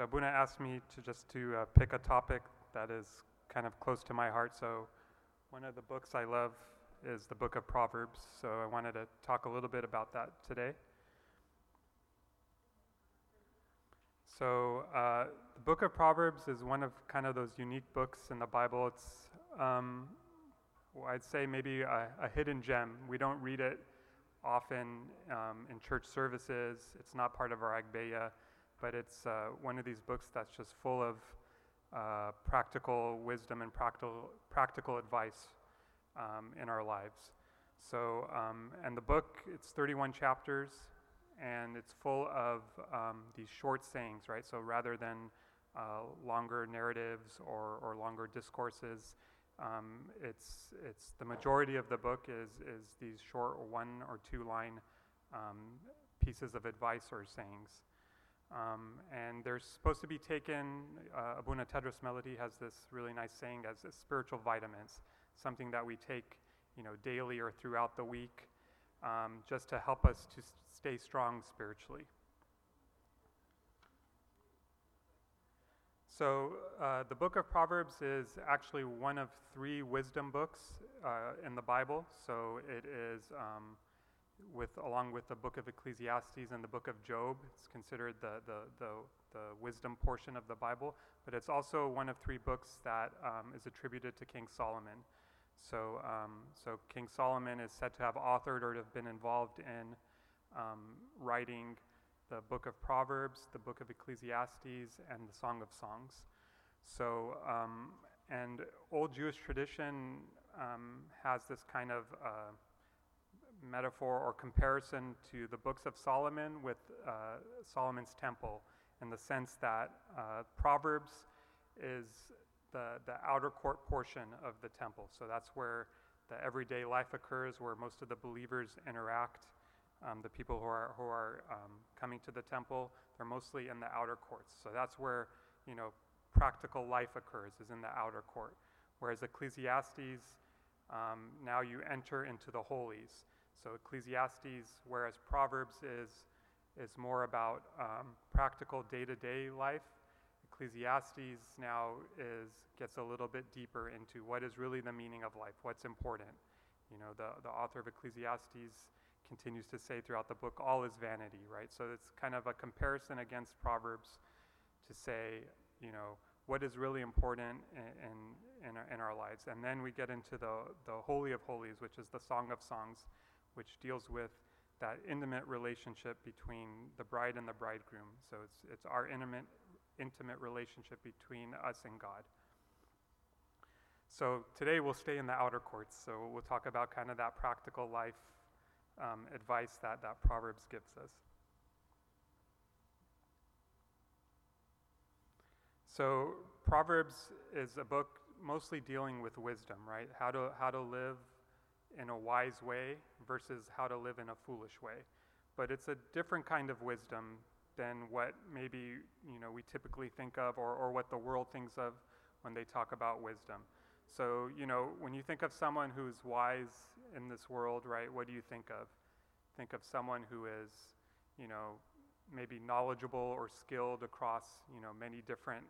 So Abuna asked me to just to uh, pick a topic that is kind of close to my heart. So one of the books I love is the book of Proverbs. So I wanted to talk a little bit about that today. So uh, the book of Proverbs is one of kind of those unique books in the Bible. It's um, I'd say maybe a, a, hidden gem. We don't read it often um, in church services. It's not part of our Agbeya but it's uh, one of these books that's just full of uh, practical wisdom and practical, practical advice um, in our lives. So, um, and the book, it's 31 chapters, and it's full of um, these short sayings, right? So rather than uh, longer narratives or, or longer discourses, um, it's, it's the majority of the book is, is these short one or two line um, pieces of advice or sayings. Um, and they're supposed to be taken, uh, Abuna Tedros Malaty has this really nice saying as, spiritual vitamins, something that we take you know, daily or throughout the week um, just to help us to stay strong spiritually. So, uh, the book of Proverbs is actually one of three wisdom books uh, in the Bible. So, it is um, with, along with the book of Ecclesiastes and the book of Job. It's considered the, the, the, the wisdom portion of the Bible, but it's also one of three books that um, is attributed to King Solomon. So, um, so King Solomon is said to have authored or to have been involved in um, writing the book of Proverbs, the book of Ecclesiastes, and the Song of Songs. So, um, and old Jewish tradition um, has this kind of uh, metaphor or comparison to the books of Solomon with uh, Solomon's temple in the sense that uh, Proverbs is the, the outer court portion of the temple. So that's where the everyday life occurs, where most of the believers interact. Um, the people who are, who are um, coming to the temple, they're mostly in the outer courts. So that's where, you know, practical life occurs, is in the outer court. Whereas Ecclesiastes, um, now you enter into the holies. So Ecclesiastes, whereas Proverbs is, is more about um, practical day-to-day life, Ecclesiastes now is, gets a little bit deeper into what is really the meaning of life, what's important. You know, the, the author of Ecclesiastes continues to say throughout the book, all is vanity, right? So it's kind of a comparison against Proverbs to say, you know, what is really important in, in, in, our, in our lives. And then we get into the, the Holy of Holies, which is the Song of Songs, which deals with that intimate relationship between the bride and the bridegroom. So it's, it's our intimate, intimate relationship between us and God. So today we'll stay in the outer courts. So we'll talk about kind of that practical life um, advice that, that Proverbs gives us. So Proverbs is a book mostly dealing with wisdom, right? How to, how to live in a wise way versus how to live in a foolish way. But it's a different kind of wisdom than what maybe you know we typically think of or, or what the world thinks of when they talk about wisdom. So, you know, when you think of someone who's wise in this world, right, what do you think of? Think of someone who is, you know, maybe knowledgeable or skilled across, you know, many different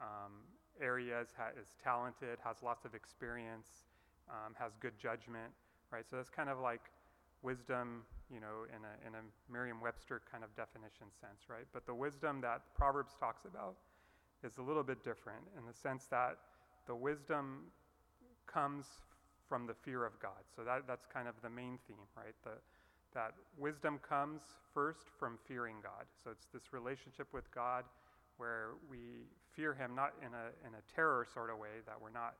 um, areas, ha- is talented, has lots of experience, um, has good judgment, right? So that's kind of like wisdom, you know, in a, in a Merriam-Webster kind of definition sense, right? But the wisdom that Proverbs talks about is a little bit different in the sense that the wisdom comes from the fear of God. So that, that's kind of the main theme, right? The, that wisdom comes first from fearing God. So it's this relationship with God where we fear Him not in a, in a terror sort of way, that we're not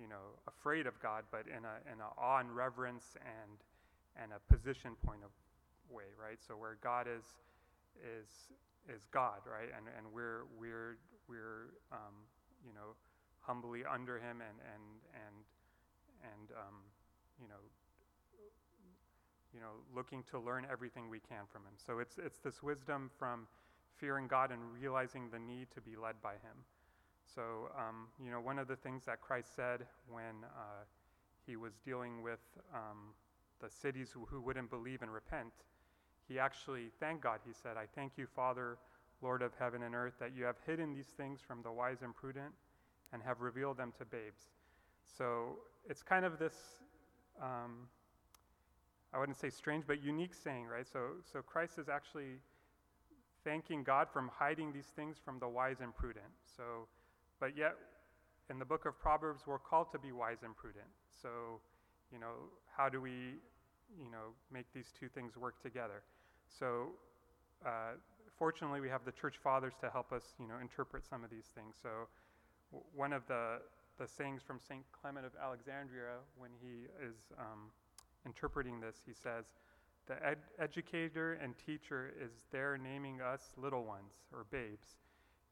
you know, afraid of God, but in a in a awe and reverence and and a position point of way, right? So where God is is is God, right? And and we're we're we're um, you know humbly under Him and and and and um, you know you know looking to learn everything we can from Him. So it's it's this wisdom from fearing God and realizing the need to be led by Him. So, um, you know, one of the things that Christ said when uh, he was dealing with um, the cities who, who, wouldn't believe and repent, he actually thanked God. He said, I thank you, Father, Lord of heaven and earth, that you have hidden these things from the wise and prudent and have revealed them to babes. So it's kind of this, um, I wouldn't say strange, but unique saying, right? So, so Christ is actually thanking God from hiding these things from the wise and prudent. So, but yet in the book of Proverbs, we're called to be wise and prudent. So, you know, how do we, you know, make these two things work together? So, uh, fortunately, we have the church fathers to help us, you know, interpret some of these things. So, w- one of the the sayings from Saint Clement of Alexandria, when he is um, interpreting this, he says, "The ed- educator and teacher is there naming us little ones or babes."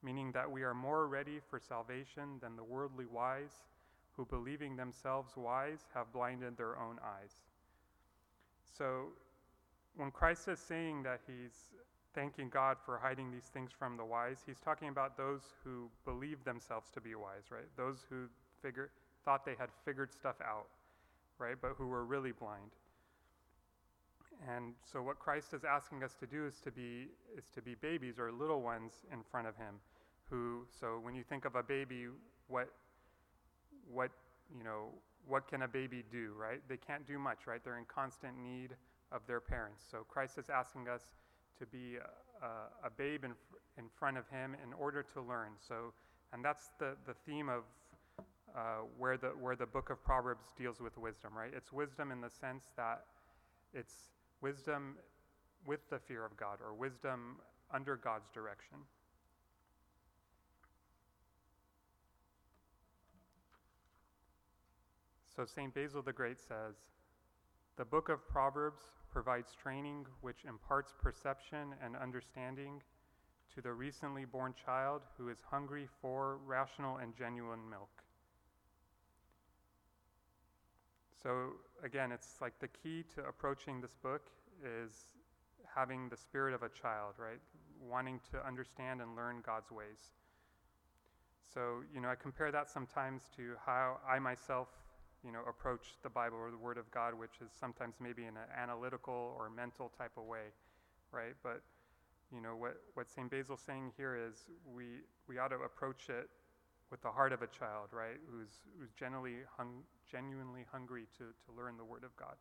Meaning that we are more ready for salvation than the worldly wise, who believing themselves wise have blinded their own eyes. So, when Christ is saying that he's thanking God for hiding these things from the wise, he's talking about those who believe themselves to be wise, right? Those who figure, thought they had figured stuff out, right? But who were really blind. And so what Christ is asking us to do is to be is to be babies or little ones in front of him who so when you think of a baby what what you know what can a baby do right? They can't do much right? They're in constant need of their parents. So christ is asking us to be a, a, babe in, in front of him in order to learn. So and that's the, the theme of uh, where the where the book of proverbs deals with wisdom right? It's wisdom in the sense that it's wisdom with the fear of god or wisdom under god's direction So St. Basil the Great says The book of Proverbs provides training which imparts perception and understanding to the recently born child who is hungry for rational and genuine milk. So, again, it's like the key to approaching this book is having the spirit of a child, right? Wanting to understand and learn God's ways. So, you know, I compare that sometimes to how I myself you know, approach the Bible or the Word of God, which is sometimes maybe in an analytical or mental type of way, right? But you know what what Saint Basil's saying here is we we ought to approach it with the heart of a child, right? Who's who's genuinely hung, genuinely hungry to to learn the Word of God.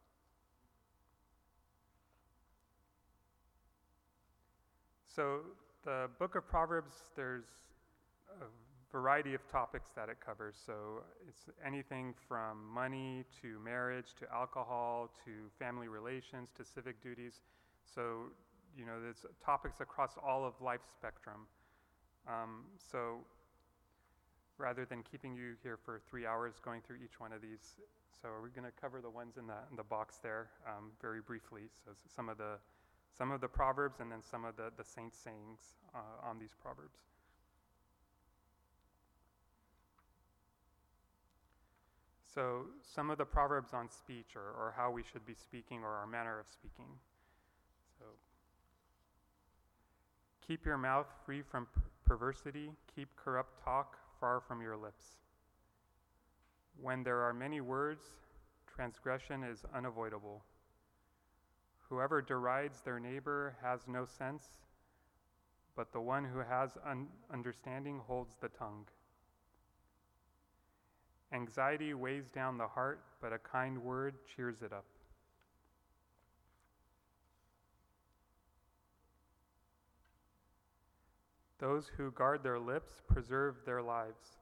So the book of Proverbs, there's a variety of topics that it covers. So it's anything from money to marriage to alcohol to family relations to civic duties. So, you know, there's topics across all of life spectrum. Um, so rather than keeping you here for three hours going through each one of these, so we're going to cover the ones in the, in the box there um, very briefly. So some of the some of the proverbs and then some of the, the saints' sayings uh, on these proverbs. So, some of the proverbs on speech or, or how we should be speaking or our manner of speaking. So, keep your mouth free from perversity, keep corrupt talk far from your lips. When there are many words, transgression is unavoidable. Whoever derides their neighbor has no sense, but the one who has un- understanding holds the tongue. Anxiety weighs down the heart, but a kind word cheers it up. Those who guard their lips preserve their lives.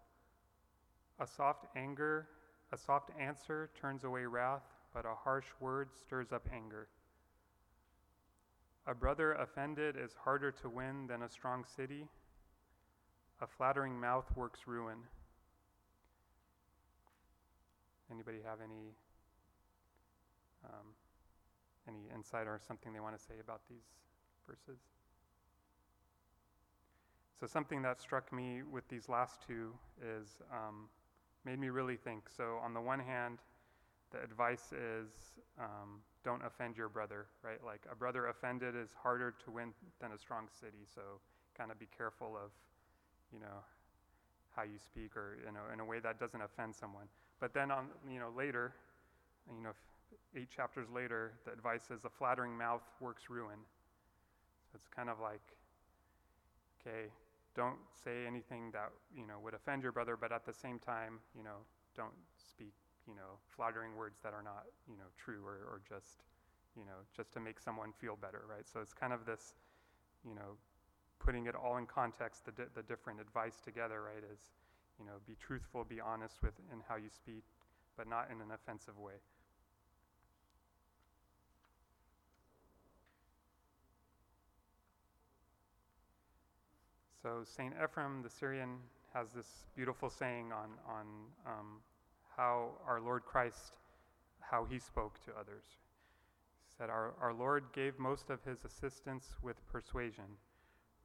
A soft anger, a soft answer turns away wrath, but a harsh word stirs up anger. A brother offended is harder to win than a strong city. A flattering mouth works ruin. Anybody have any um, any insight or something they want to say about these verses? So something that struck me with these last two is um, made me really think. So on the one hand, the advice is um, don't offend your brother, right? Like a brother offended is harder to win than a strong city. So kind of be careful of, you know, how you speak or you know in a way that doesn't offend someone. But then on, you know, later, you know, eight chapters later, the advice is a flattering mouth works ruin. So it's kind of like, okay, don't say anything that, you know, would offend your brother, but at the same time, you know, don't speak, you know, flattering words that are not, you know, true or, or just, you know, just to make someone feel better, right? So it's kind of this, you know, putting it all in context, the, di- the different advice together, right, is, you know, be truthful, be honest with in how you speak, but not in an offensive way. So Saint Ephrem the Syrian has this beautiful saying on on um, how our Lord Christ, how he spoke to others. He said, "Our our Lord gave most of his assistance with persuasion,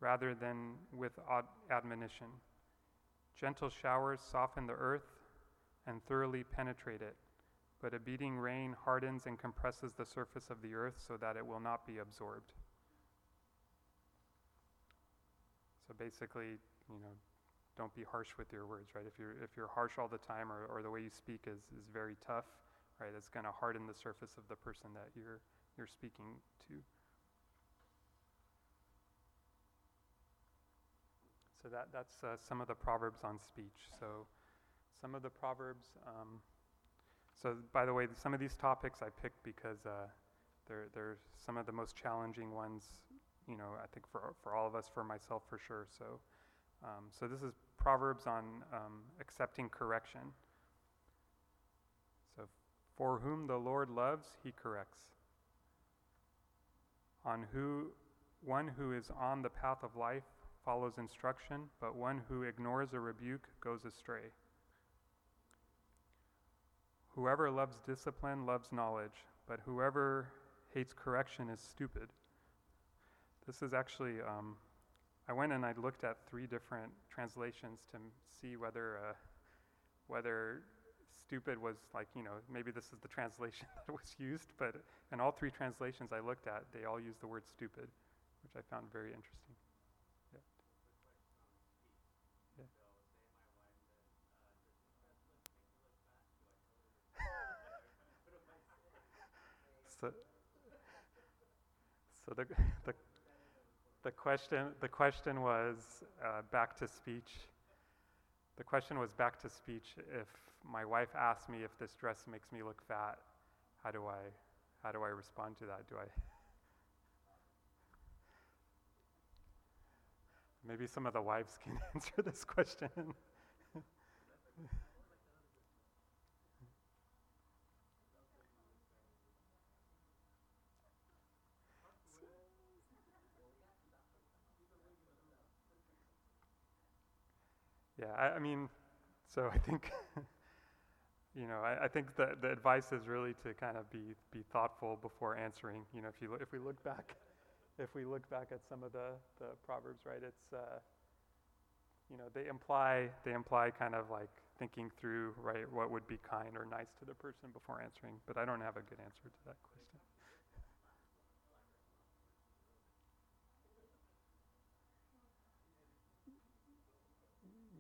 rather than with ad- admonition. Gentle showers soften the earth and thoroughly penetrate it, but a beating rain hardens and compresses the surface of the earth so that it will not be absorbed." So basically, you know, don't be harsh with your words, right? If you're if you're harsh all the time or, or the way you speak is, is very tough, right? It's gonna harden the surface of the person that you're you're speaking to. So that that's uh, some of the proverbs on speech. So some of the proverbs. Um, so by the way, some of these topics I picked because uh, they're they're some of the most challenging ones you know, I think for, for all of us, for myself for sure. So, um, so this is Proverbs on um, accepting correction. So, for whom the Lord loves, he corrects. On who, one who is on the path of life follows instruction, but one who ignores a rebuke goes astray. Whoever loves discipline loves knowledge, but whoever hates correction is stupid. This is actually, um, I went and I looked at three different translations to see whether, uh, whether stupid was like, you know, maybe this is the translation that was used, but in all three translations I looked at, they all use the word stupid, which I found very interesting. So, so the, the the question, the question was uh, back to speech. The question was back to speech. If my wife asked me if this dress makes me look fat, how do I, how do I respond to that? Do I? Maybe some of the wives can answer this question. Yeah, I, I mean, so I think, you know, I, I think the, the advice is really to kind of be, be thoughtful before answering. You know, if, you, if we look back, if we look back at some of the, the proverbs, right, it's, uh, you know, they imply, they imply kind of like thinking through, right, what would be kind or nice to the person before answering, but I don't have a good answer to that question.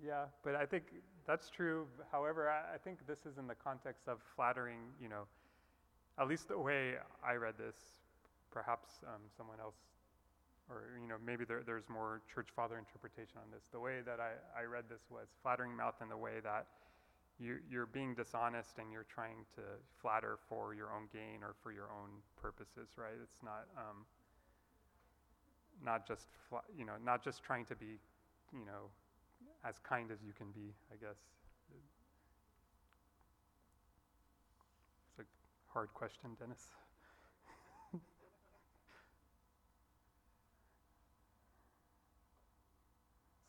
Yeah, but I think that's true. However, I, I, think this is in the context of flattering, you know, at least the way I read this. Perhaps um, someone else, or, you know, maybe there, there's more church father interpretation on this. The way that I, I read this was flattering mouth in the way that you, you're being dishonest and you're trying to flatter for your own gain or for your own purposes, right? It's not, um, not just, you know, not just trying to be, you know, as kind as you can be, I guess. It's a hard question, Dennis.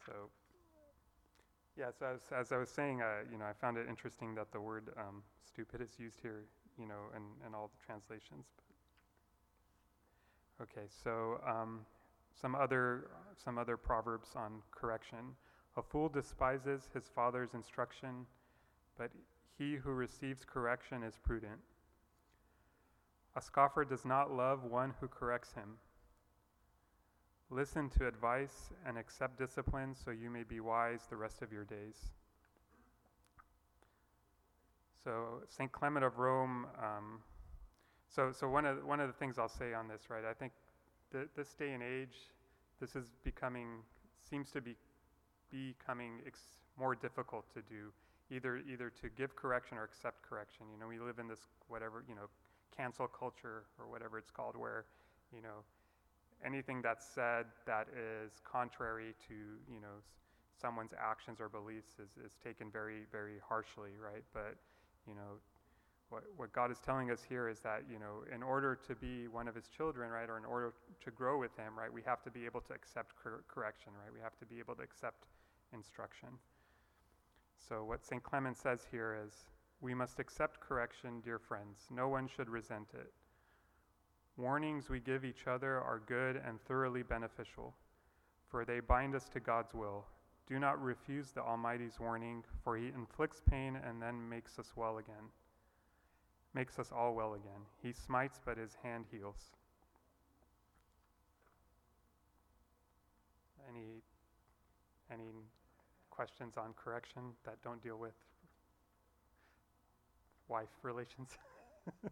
so, yeah, so as, as I was saying, uh, you know, I found it interesting that the word um, stupid is used here, you know, in, in all the translations. But okay, so um, some other some other proverbs on correction. A fool despises his father's instruction, but he who receives correction is prudent. A scoffer does not love one who corrects him. Listen to advice and accept discipline so you may be wise the rest of your days. So, St. Clement of Rome, um, so, so one, of, one of the things I'll say on this, right, I think th- this day and age, this is becoming seems to be becoming ex- more difficult to do, either either to give correction or accept correction. You know, we live in this whatever you know cancel culture or whatever it's called, where you know anything that's said that is contrary to you know someone's actions or beliefs is, is taken very very harshly, right? But you know what, what God is telling us here is that, you know, in order to be one of his children, right, or in order to grow with him, right, we have to be able to accept cor- correction, right? We have to be able to accept instruction. So, what St. Clement says here is we must accept correction, dear friends. No one should resent it. Warnings we give each other are good and thoroughly beneficial, for they bind us to God's will. Do not refuse the Almighty's warning, for he inflicts pain and then makes us well again makes us all well again. He smites, but his hand heals. Any, any questions on correction that don't deal with wife relations?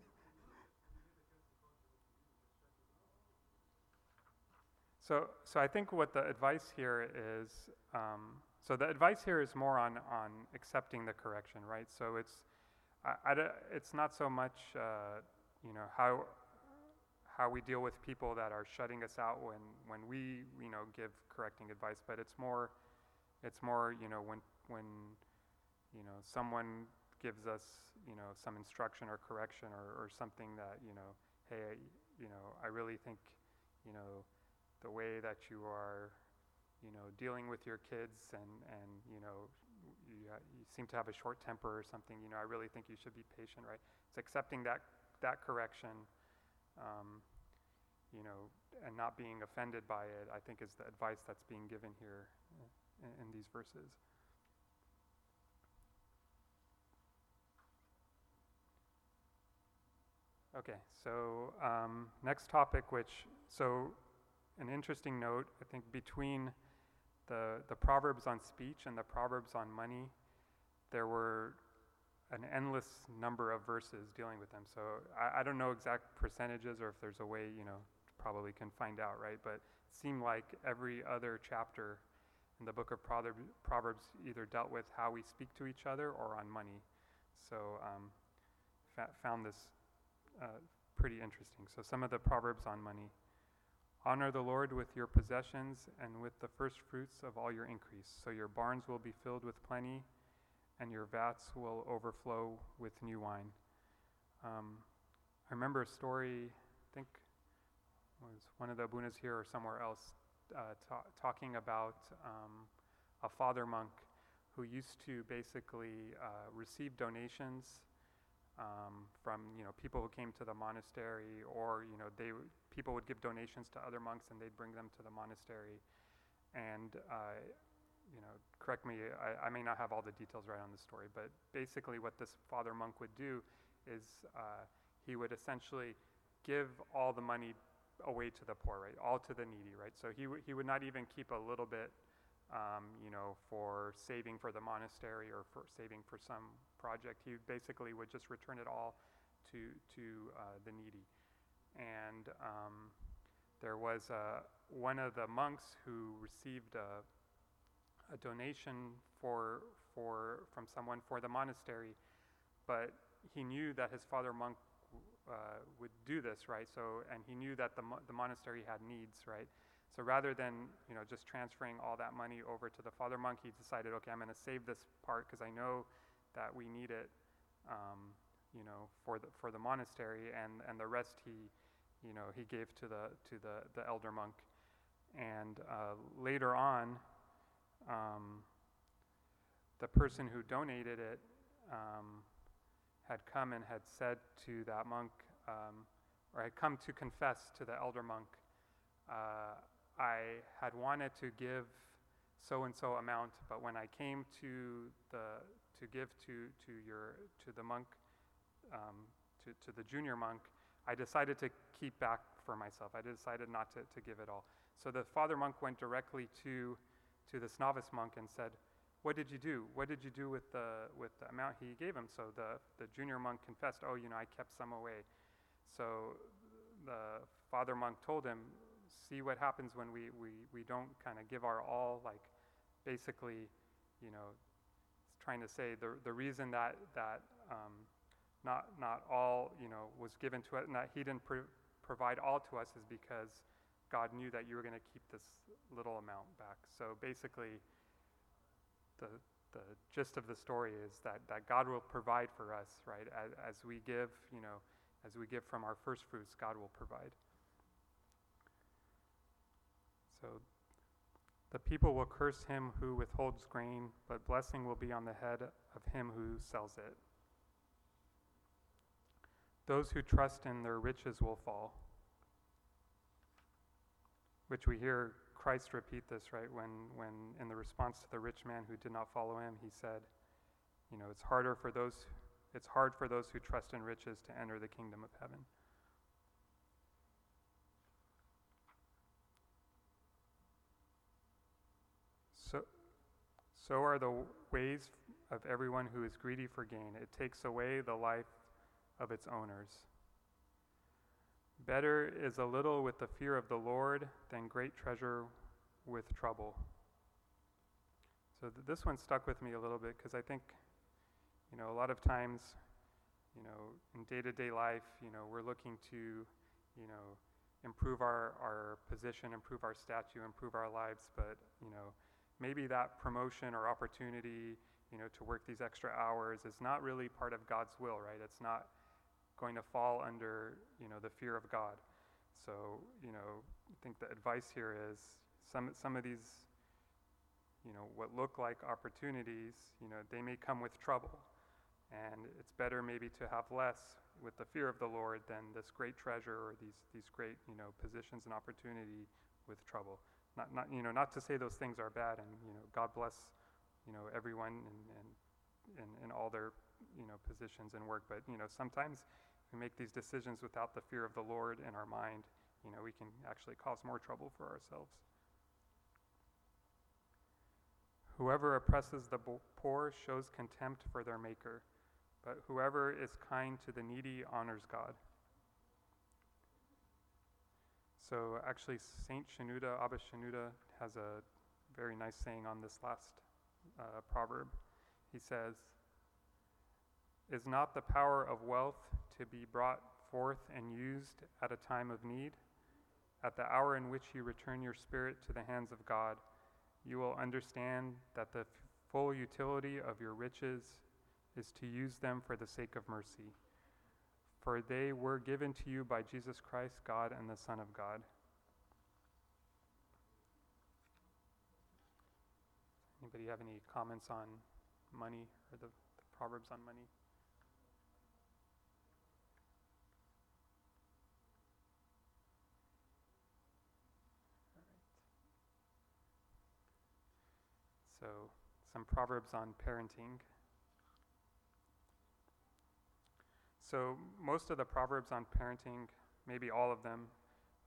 so, so I think what the advice here is, um, so the advice here is more on, on accepting the correction, right? So it's, I, it's not so much, uh, you know, how, how we deal with people that are shutting us out when, when we, you know, give correcting advice, but it's more, it's more, you know, when, when, you know, someone gives us, you know, some instruction or correction or, or something that, you know, hey, you know, I really think, you know, the way that you are, you know, dealing with your kids and, and you know, you, uh, you seem to have a short temper or something, you know, I really think you should be patient, right? It's accepting that, that correction, um, you know, and not being offended by it, I think is the advice that's being given here in, in these verses. Okay, so um, next topic, which, so an interesting note, I think between the, the Proverbs on speech and the Proverbs on money, there were an endless number of verses dealing with them. So I, I don't know exact percentages or if there's a way, you know, probably can find out, right? But it seemed like every other chapter in the book of Proverbs either dealt with how we speak to each other or on money. So um, fa- found this uh, pretty interesting. So some of the Proverbs on money. Honor the Lord with your possessions and with the first fruits of all your increase, so your barns will be filled with plenty and your vats will overflow with new wine. Um, I remember a story, I think was one of the abunas here or somewhere else, uh, ta- talking about um, a father monk who used to basically uh, receive donations um, from you know people who came to the monastery, or you know they people would give donations to other monks and they'd bring them to the monastery. And uh, you know, correct me, I, I, may not have all the details right on the story, but basically what this father monk would do is uh, he would essentially give all the money away to the poor, right? All to the needy, right? So he, w- he would not even keep a little bit, um, you know, for saving for the monastery or for saving for some project. He basically would just return it all to, to uh, the needy. And um, there was uh, one of the monks who received a, a donation for, for, from someone for the monastery, but he knew that his father monk uh, would do this, right? So, and he knew that the, mo- the monastery had needs, right? So rather than you know just transferring all that money over to the father monk, he decided, okay, I'm going to save this part because I know that we need it, um, you know, for the for the monastery, and and the rest he, you know, he gave to the to the the elder monk, and uh, later on, um, the person who donated it um, had come and had said to that monk, um, or had come to confess to the elder monk, uh, I had wanted to give so and so amount, but when I came to the to give to to your to the monk, um, to to the junior monk, I decided to keep back for myself. I decided not to, to give it all. So the father monk went directly to to this novice monk and said, "What did you do? What did you do with the with the amount he gave him?" So the the junior monk confessed, "Oh, you know, I kept some away." So the father monk told him, see what happens when we, we, we don't kind of give our all, like basically, you know, trying to say the, the reason that, that um, not, not all, you know, was given to us and that he didn't pro- provide all to us is because God knew that you were going to keep this little amount back. So basically, the, the gist of the story is that, that God will provide for us, right? As, as we give, you know, as we give from our first fruits, God will provide. So the people will curse him who withholds grain, but blessing will be on the head of him who sells it. Those who trust in their riches will fall. Which we hear Christ repeat this, right? When, when in the response to the rich man who did not follow him, he said, you know, it's harder for those, it's hard for those who trust in riches to enter the kingdom of heaven. So, so are the ways of everyone who is greedy for gain. It takes away the life of its owners. Better is a little with the fear of the Lord than great treasure with trouble. So th- this one stuck with me a little bit because I think, you know, a lot of times, you know, in day to day life, you know, we're looking to, you know, improve our, our position, improve our statue, improve our lives, but, you know, maybe that promotion or opportunity, you know, to work these extra hours is not really part of God's will, right? It's not going to fall under, you know, the fear of God. So, you know, I think the advice here is some, some of these, you know, what look like opportunities, you know, they may come with trouble. And it's better maybe to have less with the fear of the Lord than this great treasure or these, these great, you know, positions and opportunity with trouble. Not, not, you know, not to say those things are bad and, you know, God bless, you know, everyone and, and, and, all their, you know, positions and work. But, you know, sometimes we make these decisions without the fear of the Lord in our mind, you know, we can actually cause more trouble for ourselves. Whoever oppresses the poor shows contempt for their maker, but whoever is kind to the needy honors God. So actually, Saint Shenouda, Abba Shenouda, has a very nice saying on this last uh, proverb. He says, "Is not the power of wealth to be brought forth and used at a time of need. At the hour in which you return your spirit to the hands of God, you will understand that the full utility of your riches is to use them for the sake of mercy. For they were given to you by Jesus Christ, God and the Son of God. Anybody have any comments on money or the, the Proverbs on money? So, some proverbs on parenting. So, most of the proverbs on parenting, maybe all of them,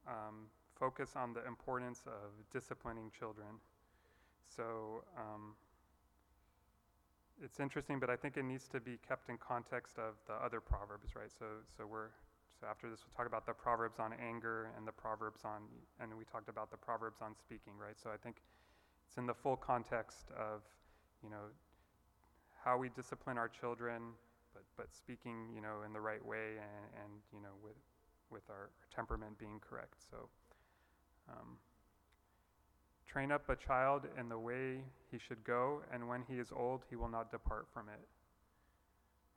um, focus on the importance of disciplining children. So, um, it's interesting, but I think it needs to be kept in context of the other proverbs, right? So, so we're so after this, we'll talk about the proverbs on anger and the proverbs on, and we talked about the proverbs on speaking, right? So I think it's in the full context of, you know, how we discipline our children, but, but speaking, you know, in the right way and, and you know, with, with our, temperament being correct. So, um, train up a child in the way he should go, and when he is old, he will not depart from it.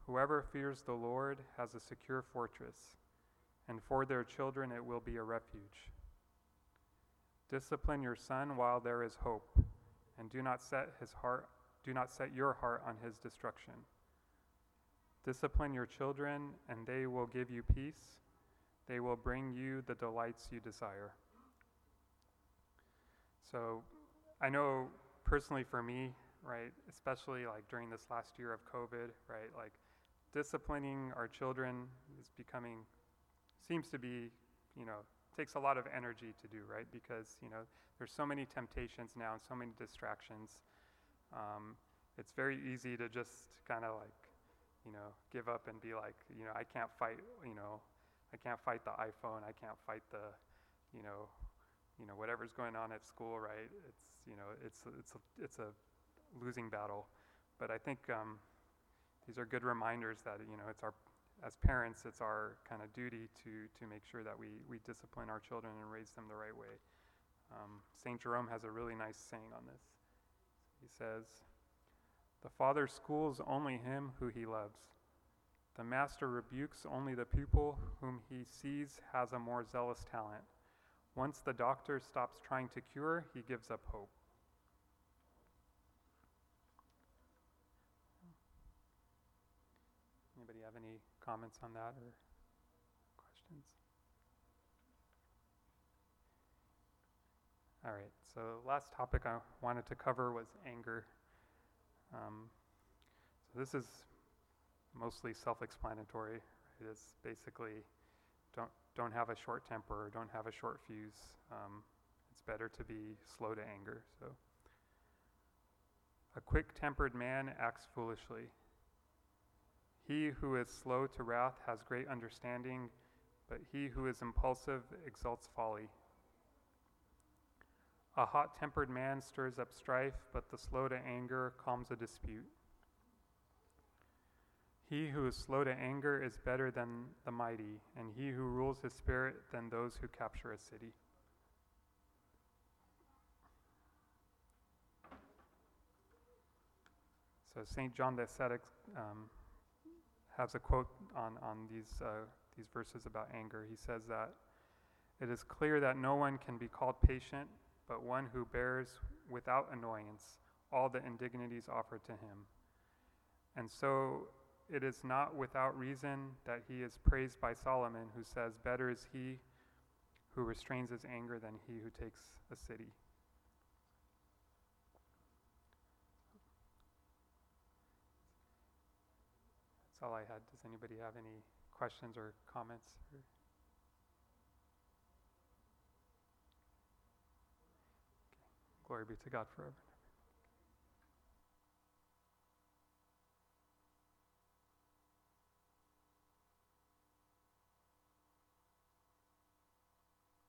Whoever fears the Lord has a secure fortress, and for their children it will be a refuge. Discipline your son while there is hope, and do not set his heart do not set your heart on his destruction. Discipline your children, and they will give you peace. They will bring you the delights you desire. So, I know personally for me, right, especially like during this last year of COVID, right, like disciplining our children is becoming, seems to be, you know, takes a lot of energy to do, right? Because you know there's so many temptations now and so many distractions. Um, it's very easy to just kind of like, you know, give up and be like, you know, I can't fight, you know, I can't fight the iPhone, I can't fight the, you know, you know, whatever's going on at school, right? It's, you know, it's, it's, a, it's a losing battle. But I think um, these are good reminders that, you know, it's our, as parents, it's our kind of duty to, to make sure that we, we discipline our children and raise them the right way. Um, St. Jerome has a really nice saying on this. He says, The Father schools only him who he loves. The Master rebukes only the pupil whom he sees has a more zealous talent. Once the doctor stops trying to cure, he gives up hope. Anybody have any comments on that or questions? All right, so last topic I wanted to cover was anger. Um, so this is mostly self-explanatory. It is basically don't don't have a short temper, don't have a short fuse. Um, it's better to be slow to anger. So a quick-tempered man acts foolishly. He who is slow to wrath has great understanding, but he who is impulsive exalts folly. A hot tempered man stirs up strife, but the slow to anger calms a dispute. He who is slow to anger is better than the mighty, and he who rules his spirit than those who capture a city. So, St. John the Ascetic um, has a quote on, on these, uh, these verses about anger. He says that it is clear that no one can be called patient but one who bears without annoyance all the indignities offered to him. And so it is not without reason that he is praised by Solomon, who says, Better is he who restrains his anger than he who takes a city. That's all I had. Does anybody have any questions or comments? Or Glory be to God forever.